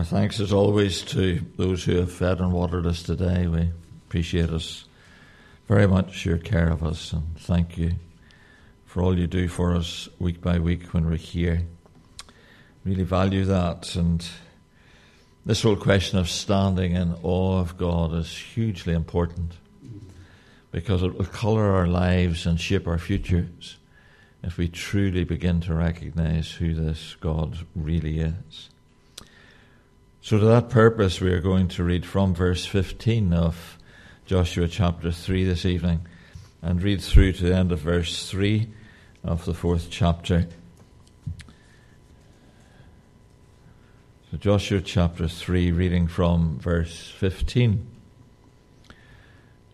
Our thanks, as always, to those who have fed and watered us today. We appreciate us very much your care of us, and thank you for all you do for us week by week when we're here. Really value that, and this whole question of standing in awe of God is hugely important because it will colour our lives and shape our futures if we truly begin to recognize who this God really is. So, to that purpose, we are going to read from verse 15 of Joshua chapter 3 this evening and read through to the end of verse 3 of the fourth chapter. So, Joshua chapter 3, reading from verse 15.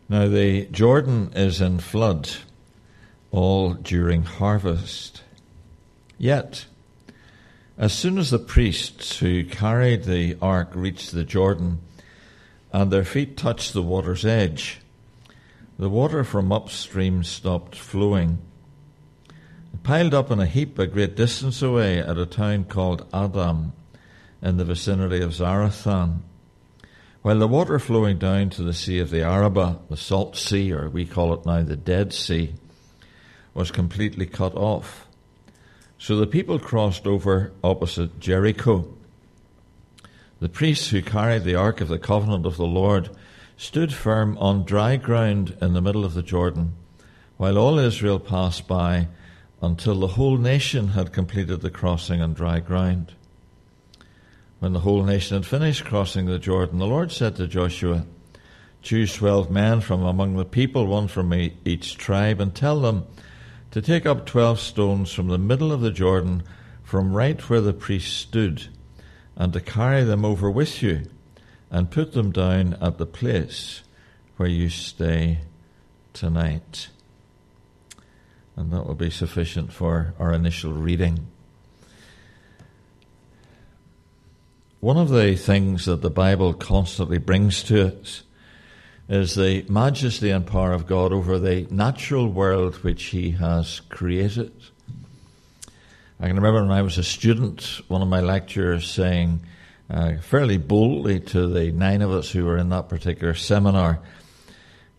Now, the Jordan is in flood all during harvest. Yet, as soon as the priests who carried the ark reached the Jordan and their feet touched the water's edge, the water from upstream stopped flowing. It piled up in a heap a great distance away at a town called Adam in the vicinity of Zarethan. While the water flowing down to the Sea of the Arabah, the Salt Sea, or we call it now the Dead Sea, was completely cut off. So the people crossed over opposite Jericho. The priests who carried the Ark of the Covenant of the Lord stood firm on dry ground in the middle of the Jordan, while all Israel passed by until the whole nation had completed the crossing on dry ground. When the whole nation had finished crossing the Jordan, the Lord said to Joshua, Choose twelve men from among the people, one from each tribe, and tell them, to take up twelve stones from the middle of the Jordan, from right where the priest stood, and to carry them over with you, and put them down at the place where you stay tonight. And that will be sufficient for our initial reading. One of the things that the Bible constantly brings to us is the majesty and power of God over the natural world which He has created. I can remember when I was a student, one of my lecturers saying uh, fairly boldly to the nine of us who were in that particular seminar,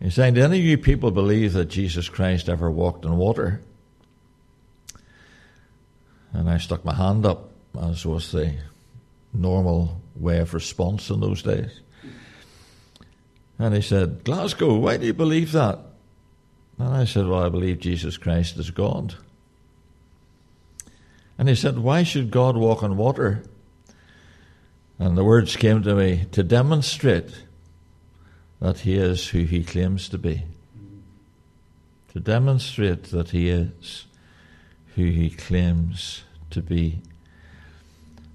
he's saying, Do any of you people believe that Jesus Christ ever walked on water? And I stuck my hand up, as was the normal way of response in those days. And he said, Glasgow, why do you believe that? And I said, Well, I believe Jesus Christ is God. And he said, Why should God walk on water? And the words came to me to demonstrate that he is who he claims to be. To demonstrate that he is who he claims to be.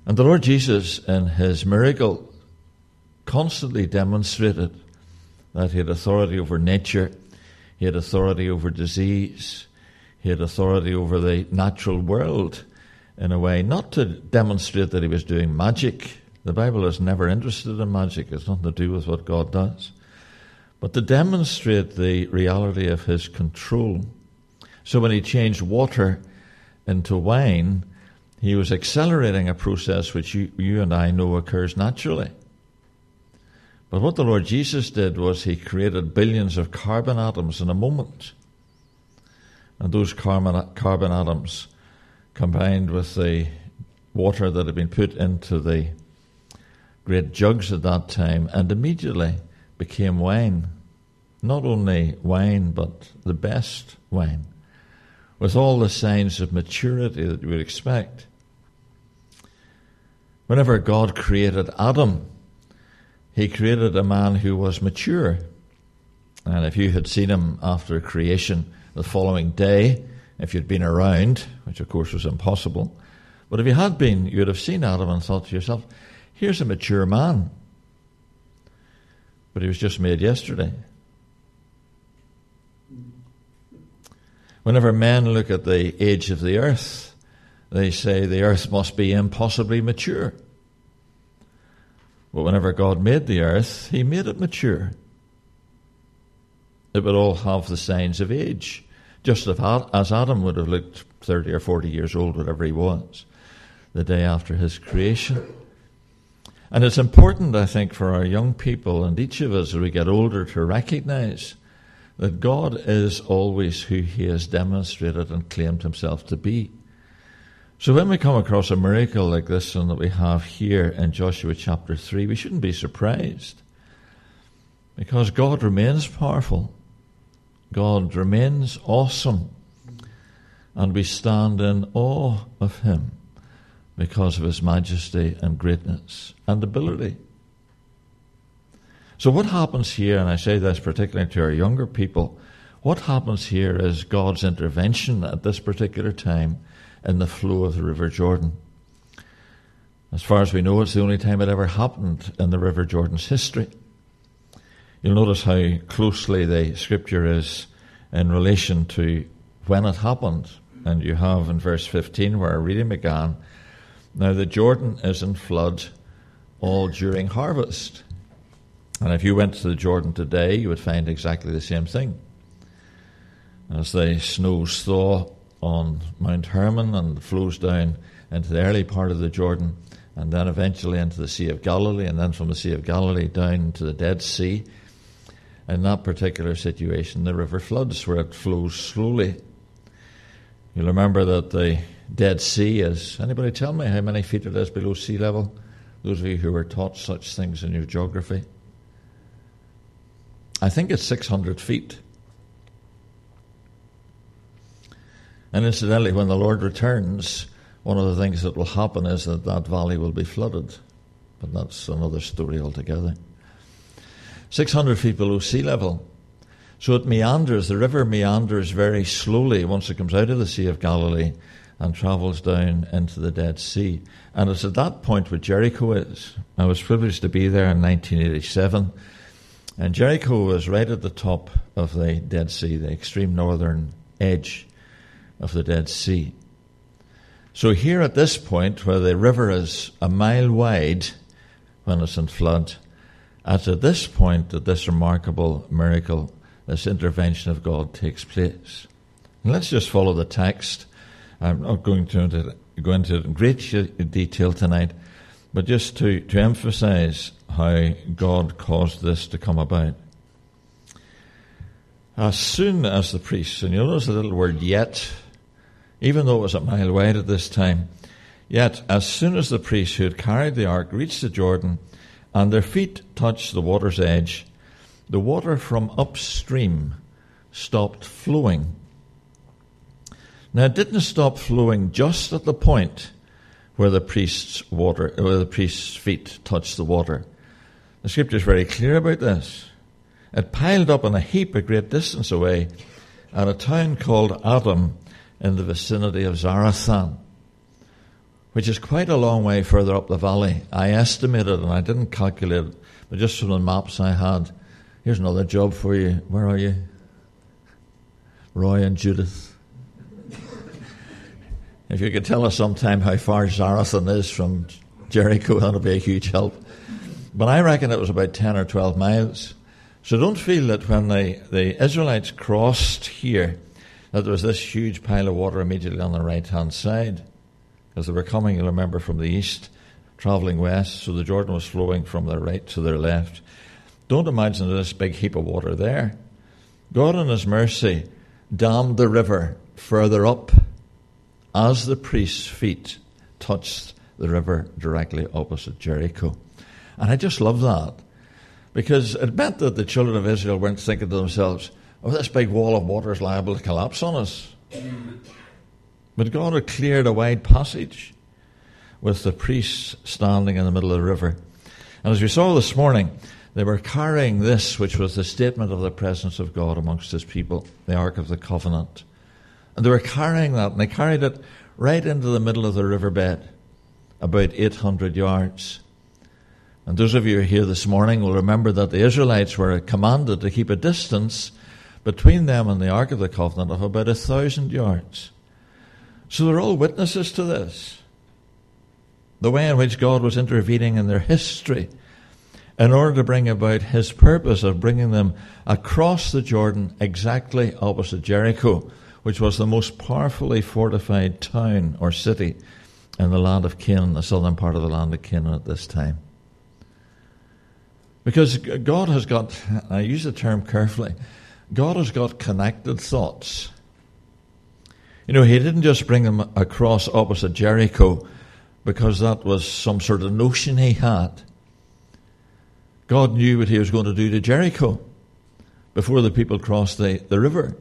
And the Lord Jesus, in his miracle, constantly demonstrated that he had authority over nature, he had authority over disease, he had authority over the natural world in a way, not to demonstrate that he was doing magic. The Bible is never interested in magic, it's nothing to do with what God does, but to demonstrate the reality of his control. So when he changed water into wine, he was accelerating a process which you, you and I know occurs naturally. But what the Lord Jesus did was he created billions of carbon atoms in a moment. And those carbon, carbon atoms combined with the water that had been put into the great jugs at that time and immediately became wine. Not only wine, but the best wine, with all the signs of maturity that you would expect. Whenever God created Adam, he created a man who was mature. And if you had seen him after creation the following day, if you'd been around, which of course was impossible, but if you had been, you'd have seen Adam and thought to yourself, here's a mature man. But he was just made yesterday. Whenever men look at the age of the earth, they say the earth must be impossibly mature. But whenever God made the earth, He made it mature. It would all have the signs of age, just as Adam would have looked 30 or 40 years old, whatever he was, the day after his creation. And it's important, I think, for our young people and each of us as we get older to recognize that God is always who He has demonstrated and claimed Himself to be. So when we come across a miracle like this one that we have here in Joshua chapter 3, we shouldn't be surprised. Because God remains powerful. God remains awesome. And we stand in awe of Him because of his majesty and greatness and ability. So, what happens here, and I say this particularly to our younger people, what happens here is God's intervention at this particular time in the flow of the River Jordan. As far as we know, it's the only time it ever happened in the River Jordan's history. You'll notice how closely the scripture is in relation to when it happened. And you have in verse 15 where our reading began, now, the Jordan is in flood all during harvest. And if you went to the Jordan today, you would find exactly the same thing. As the snows thaw on Mount Hermon and flows down into the early part of the Jordan, and then eventually into the Sea of Galilee, and then from the Sea of Galilee down to the Dead Sea. In that particular situation, the river floods where it flows slowly. You'll remember that the Dead Sea is. Anybody tell me how many feet it is below sea level? Those of you who were taught such things in your geography. I think it's 600 feet. And incidentally, when the Lord returns, one of the things that will happen is that that valley will be flooded. But that's another story altogether. 600 feet below sea level. So it meanders, the river meanders very slowly once it comes out of the Sea of Galilee and travels down into the Dead Sea. And it's at that point where Jericho is. I was privileged to be there in 1987. And Jericho was right at the top of the Dead Sea, the extreme northern edge of the Dead Sea. So here at this point, where the river is a mile wide when it's in flood, it's at this point that this remarkable miracle, this intervention of God takes place. And let's just follow the text I'm not going to go into great detail tonight, but just to, to emphasize how God caused this to come about. As soon as the priests, and you'll notice the little word yet, even though it was a mile wide at this time, yet as soon as the priests who had carried the ark reached the Jordan, and their feet touched the water's edge, the water from upstream stopped flowing now it didn't stop flowing just at the point where the priest's water, where the priest's feet touched the water. The scripture is very clear about this. It piled up in a heap a great distance away at a town called Adam in the vicinity of Zarethan, which is quite a long way further up the valley. I estimated, and I didn't calculate it, but just from the maps I had, here's another job for you. Where are you? Roy and Judith. If you could tell us sometime how far Zarethan is from Jericho, that would be a huge help. But I reckon it was about 10 or 12 miles. So don't feel that when the, the Israelites crossed here, that there was this huge pile of water immediately on the right hand side. Because they were coming, you'll remember, from the east, traveling west, so the Jordan was flowing from their right to their left. Don't imagine this big heap of water there. God, in His mercy, dammed the river further up as the priest's feet touched the river directly opposite Jericho. And I just love that because it meant that the children of Israel weren't thinking to themselves, oh, this big wall of water is liable to collapse on us. But God had cleared a wide passage with the priests standing in the middle of the river. And as we saw this morning, they were carrying this, which was the statement of the presence of God amongst his people, the Ark of the Covenant. And they were carrying that, and they carried it right into the middle of the riverbed, about 800 yards. And those of you here this morning will remember that the Israelites were commanded to keep a distance between them and the Ark of the Covenant of about a thousand yards. So they're all witnesses to this. The way in which God was intervening in their history in order to bring about his purpose of bringing them across the Jordan exactly opposite Jericho which was the most powerfully fortified town or city in the land of Canaan, the southern part of the land of Canaan at this time. Because God has got, I use the term carefully, God has got connected thoughts. You know, He didn't just bring them across opposite Jericho because that was some sort of notion He had. God knew what He was going to do to Jericho before the people crossed the, the river.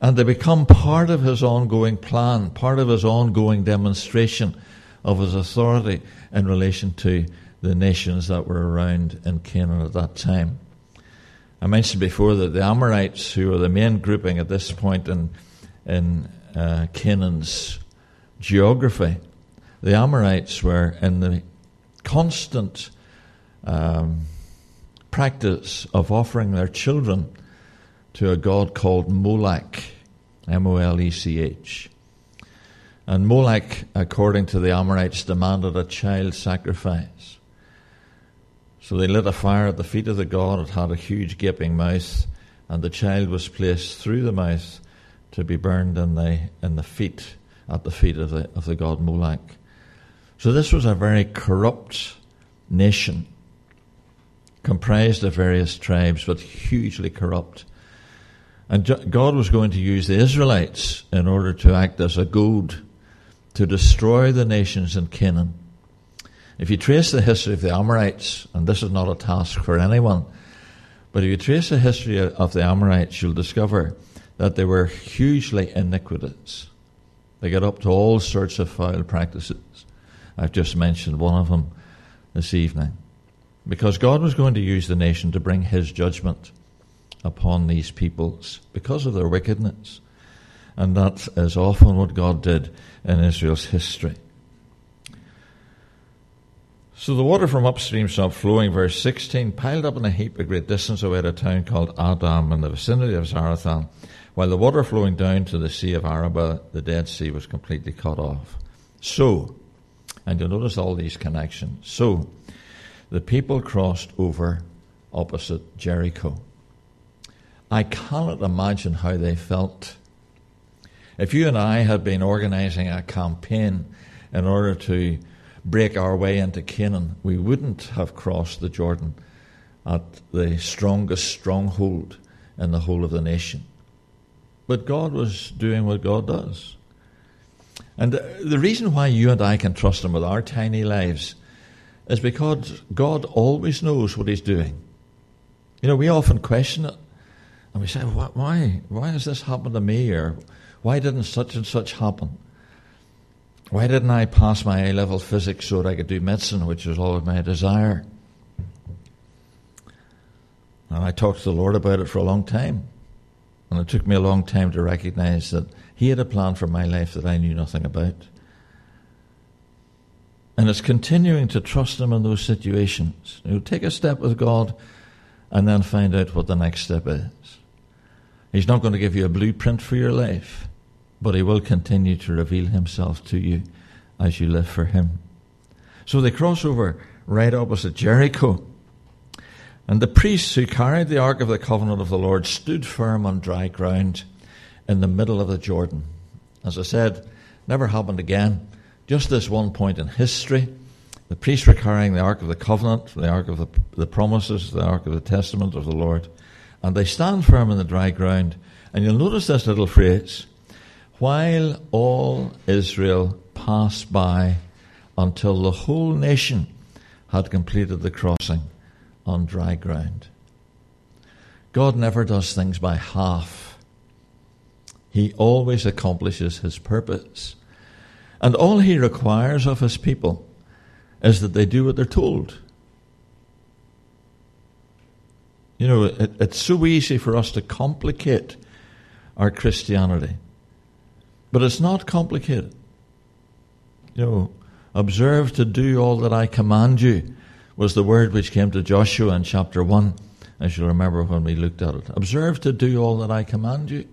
And they become part of His ongoing plan, part of His ongoing demonstration of His authority in relation to the nations that were around in Canaan at that time. I mentioned before that the Amorites, who are the main grouping at this point in, in uh, Canaan's geography, the Amorites were in the constant um, practice of offering their children to a god called Molech, M O L E C H. And Molech, according to the Amorites, demanded a child sacrifice. So they lit a fire at the feet of the god. It had a huge gaping mouth, and the child was placed through the mouth to be burned in the in the feet at the feet of the of the god Molech. So this was a very corrupt nation, comprised of various tribes, but hugely corrupt. And God was going to use the Israelites in order to act as a goad to destroy the nations in Canaan if you trace the history of the Amorites, and this is not a task for anyone, but if you trace the history of the Amorites, you'll discover that they were hugely iniquitous. They got up to all sorts of foul practices. I've just mentioned one of them this evening. Because God was going to use the nation to bring his judgment upon these peoples because of their wickedness. And that is often what God did in Israel's history. So the water from upstream stopped flowing, verse 16, piled up in a heap a great distance away at a town called Adam in the vicinity of Zarethan, while the water flowing down to the Sea of Arabah, the Dead Sea, was completely cut off. So, and you'll notice all these connections. So, the people crossed over opposite Jericho. I cannot imagine how they felt. If you and I had been organizing a campaign in order to break our way into Canaan, we wouldn't have crossed the Jordan at the strongest stronghold in the whole of the nation. But God was doing what God does. And the reason why you and I can trust Him with our tiny lives is because God always knows what He's doing. You know, we often question it. And we say, why? Why has this happened to me? Or why didn't such and such happen? Why didn't I pass my A level physics so that I could do medicine, which was always my desire? And I talked to the Lord about it for a long time. And it took me a long time to recognize that He had a plan for my life that I knew nothing about. And it's continuing to trust Him in those situations. You know, take a step with God and then find out what the next step is. He's not going to give you a blueprint for your life but he will continue to reveal himself to you as you live for him. So they cross over right opposite Jericho. And the priests who carried the Ark of the Covenant of the Lord stood firm on dry ground in the middle of the Jordan. As I said, never happened again. Just this one point in history. The priests were carrying the Ark of the Covenant, the Ark of the, the Promises, the Ark of the Testament of the Lord. And they stand firm in the dry ground. And you'll notice this little phrase while all Israel passed by until the whole nation had completed the crossing on dry ground. God never does things by half. He always accomplishes his purpose. And all he requires of his people is that they do what they're told. You know, it, it's so easy for us to complicate our Christianity. But it's not complicated. You know, observe to do all that I command you was the word which came to Joshua in chapter 1, as you'll remember when we looked at it. Observe to do all that I command you.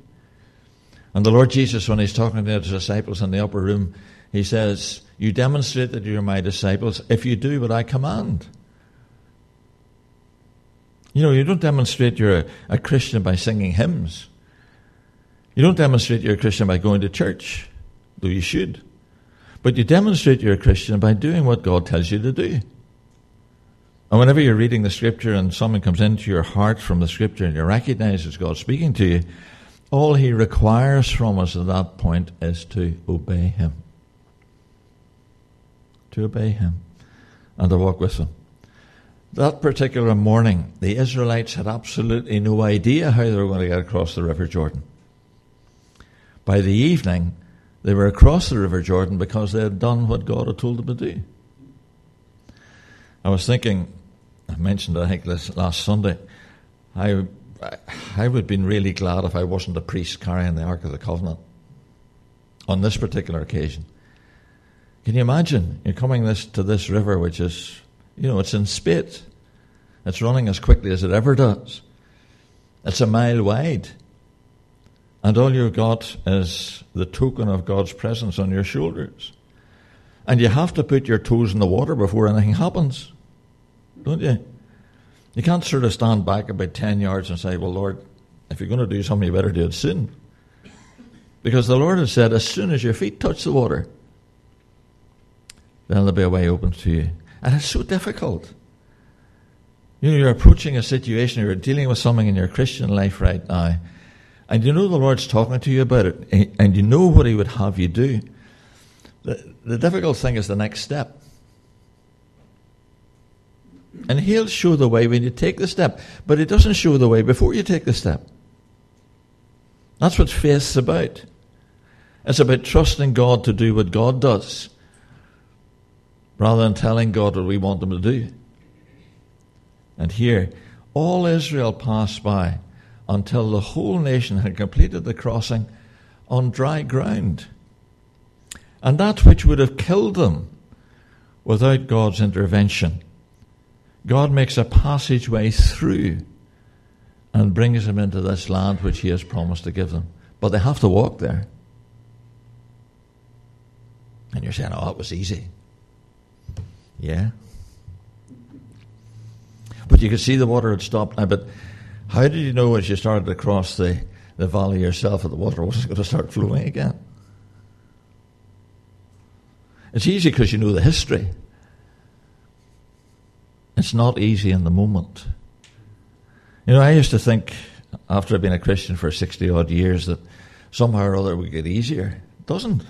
And the Lord Jesus, when he's talking to his disciples in the upper room, he says, You demonstrate that you're my disciples if you do what I command. You know, you don't demonstrate you're a, a Christian by singing hymns. You don't demonstrate you're a Christian by going to church, though you should. But you demonstrate you're a Christian by doing what God tells you to do. And whenever you're reading the scripture and someone comes into your heart from the scripture and you recognize it's God speaking to you, all he requires from us at that point is to obey him. To obey him and to walk with him. That particular morning, the Israelites had absolutely no idea how they were going to get across the River Jordan. By the evening, they were across the River Jordan because they had done what God had told them to do. I was thinking, I mentioned, I think, this last Sunday, I, I would have been really glad if I wasn't a priest carrying the Ark of the Covenant on this particular occasion. Can you imagine? You're coming this to this river, which is, you know, it's in spit. It's running as quickly as it ever does. It's a mile wide. And all you've got is the token of God's presence on your shoulders. And you have to put your toes in the water before anything happens. Don't you? You can't sort of stand back about 10 yards and say, Well, Lord, if you're going to do something, you better do it soon. Because the Lord has said, as soon as your feet touch the water, then there'll be a way open to you. And it's so difficult. You know, you're approaching a situation, you're dealing with something in your Christian life right now, and you know the Lord's talking to you about it, eh, and you know what He would have you do. The, the difficult thing is the next step. And He'll show the way when you take the step, but He doesn't show the way before you take the step. That's what faith's about. It's about trusting God to do what God does, rather than telling God what we want Him to do. And here, all Israel passed by until the whole nation had completed the crossing on dry ground. And that which would have killed them without God's intervention, God makes a passageway through and brings them into this land which He has promised to give them. But they have to walk there. And you're saying, oh, it was easy. Yeah. But you could see the water had stopped now. But how did you know as you started to cross the, the valley yourself that the water wasn't going to start flowing again? It's easy because you know the history. It's not easy in the moment. You know, I used to think, after I've been a Christian for 60 odd years, that somehow or other it would get easier. It doesn't.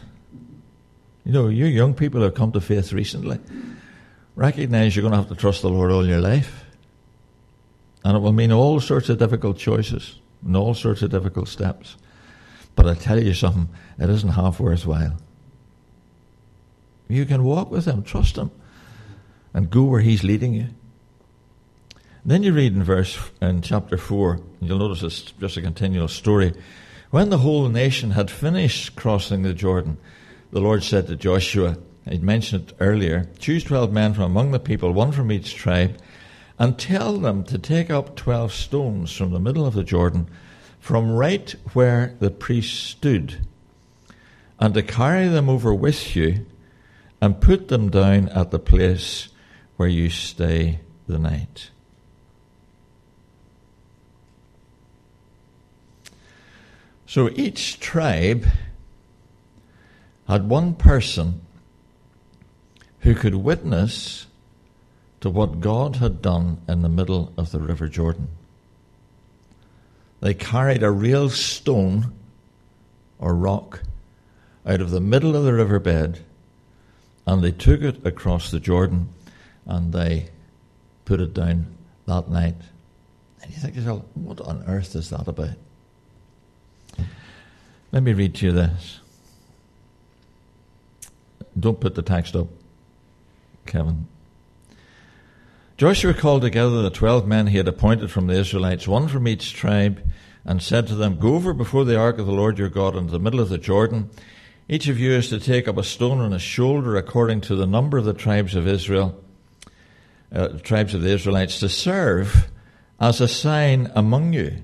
You know, you young people who have come to faith recently, recognize you're going to have to trust the Lord all your life. And it will mean all sorts of difficult choices and all sorts of difficult steps. But I tell you something, it isn't half worthwhile. You can walk with Him, trust Him, and go where He's leading you. Then you read in verse in chapter four, and you'll notice it's just a continual story. When the whole nation had finished crossing the Jordan, the Lord said to Joshua, I'd mentioned it earlier, choose twelve men from among the people, one from each tribe, and tell them to take up twelve stones from the middle of the Jordan, from right where the priest stood, and to carry them over with you, and put them down at the place where you stay the night. So each tribe had one person who could witness to what God had done in the middle of the River Jordan. They carried a real stone or rock out of the middle of the riverbed and they took it across the Jordan and they put it down that night. And you think to yourself, what on earth is that about? Let me read to you this. Don't put the text up, Kevin. Joshua called together the twelve men he had appointed from the Israelites, one from each tribe, and said to them, Go over before the ark of the Lord your God into the middle of the Jordan. Each of you is to take up a stone on his shoulder according to the number of the tribes of Israel, uh, tribes of the Israelites, to serve as a sign among you.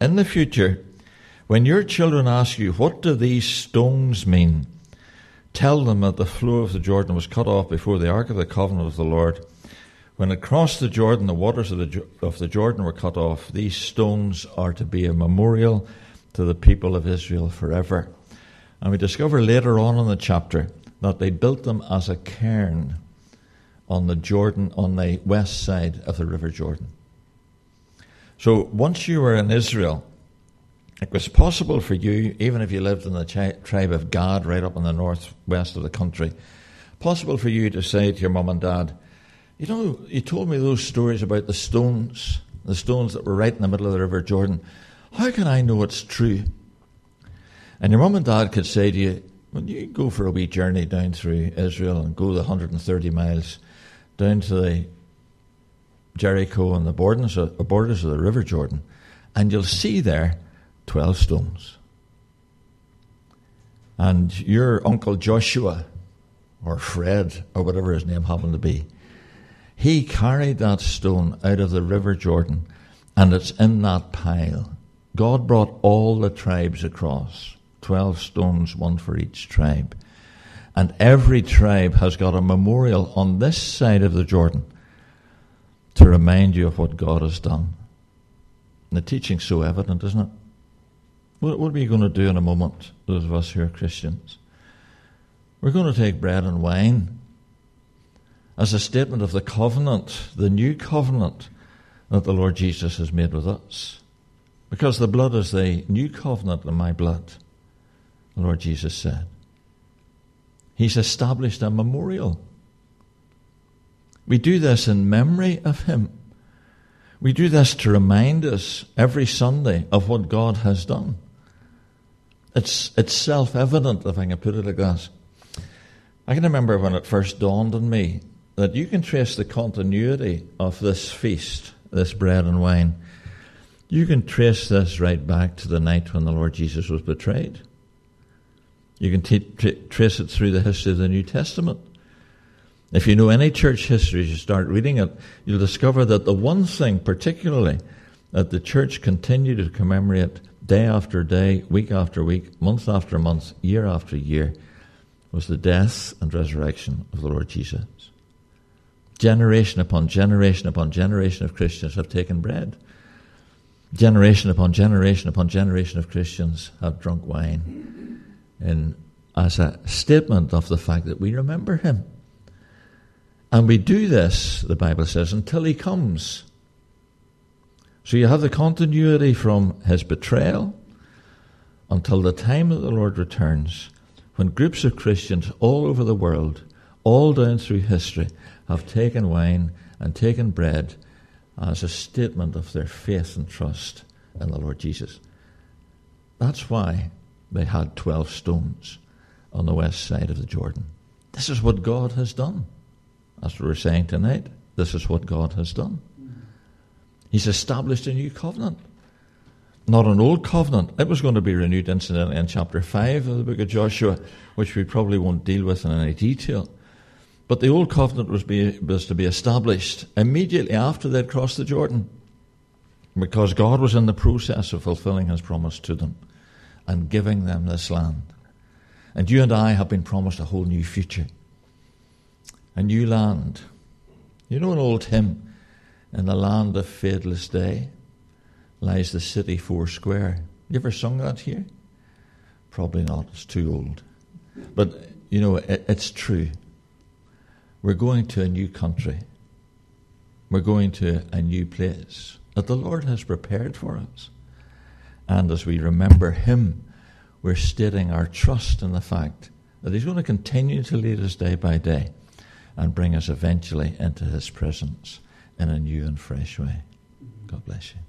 In the future, when your children ask you, What do these stones mean? Tell them that the flow of the Jordan was cut off before the ark of the covenant of the Lord when it crossed the Jordan, the waters of the, of the Jordan were cut off. These stones are to be a memorial to the people of Israel forever. And we discover later on in the chapter that they built them as a cairn on the Jordan, on the west side of the River Jordan. So once you were in Israel, it was possible for you, even if you lived in the chi- tribe of Gad right up in the northwest of the country, possible for you to say to your mum and dad, You know, you told me those stories about the stones, the stones that were right in the middle of the River Jordan. How can I know it's true? And your mum and dad could say to you, When you go for a wee journey down through Israel and go the 130 miles down to the Jericho and the borders of, the borders of the River Jordan, and you'll see there 12 stones. And your uncle Joshua, or Fred, or whatever his name happened to be, he carried that stone out of the River Jordan, and it's in that pile. God brought all the tribes across, 12 stones, one for each tribe. And every tribe has got a memorial on this side of the Jordan to remind you of what God has done. And the teaching's so evident, isn't it? What, are we going to do in a moment, those of us who are Christians? We're going to take bread and wine as a statement of the covenant, the new covenant that the Lord Jesus has made with us. Because the blood is the new covenant in my blood, the Lord Jesus said. He's established a memorial. We do this in memory of Him. We do this to remind us every Sunday of what God has done. It's, it's self evident, if I can put it like that. I can remember when it first dawned on me that you can trace the continuity of this feast, this bread and wine. You can trace this right back to the night when the Lord Jesus was betrayed. You can t- t- trace it through the history of the New Testament. If you know any church history, you start reading it, you'll discover that the one thing, particularly, that the church continued to commemorate day after day, week after week, month after month, year after year, was the death and resurrection of the Lord Jesus. Generation upon generation upon generation of Christians have taken bread. Generation upon generation upon generation of Christians have drunk wine in, as a statement of the fact that we remember him. And we do this, the Bible says, until he comes. So you have the continuity from his betrayal until the time that the Lord returns, when groups of Christians all over the world, all down through history, have taken wine and taken bread as a statement of their faith and trust in the Lord Jesus. That's why they had 12 stones on the west side of the Jordan. This is what God has done. As we're saying tonight. This is what God has done. He's established a new covenant. Not an old covenant. It was going to be renewed incidentally in chapter 5 of the book of Joshua, which we probably won't deal with in any detail. But the old covenant was, be, was to be established immediately after they'd crossed the Jordan, because God was in the process of fulfilling his promise to them and giving them this land. And you and I have been promised a whole new future, a new land. You know an old hymn, In the land of fadeless day lies the city four square. You ever sung that here? Probably not, it's too old. But, you know, it, it's true. We're going to a new country. We're going to a new place that the Lord has prepared for us. And as we remember Him, we're stating our trust in the fact that He's going to continue to lead us day by day and bring us eventually into His presence in a new and fresh way. God bless you.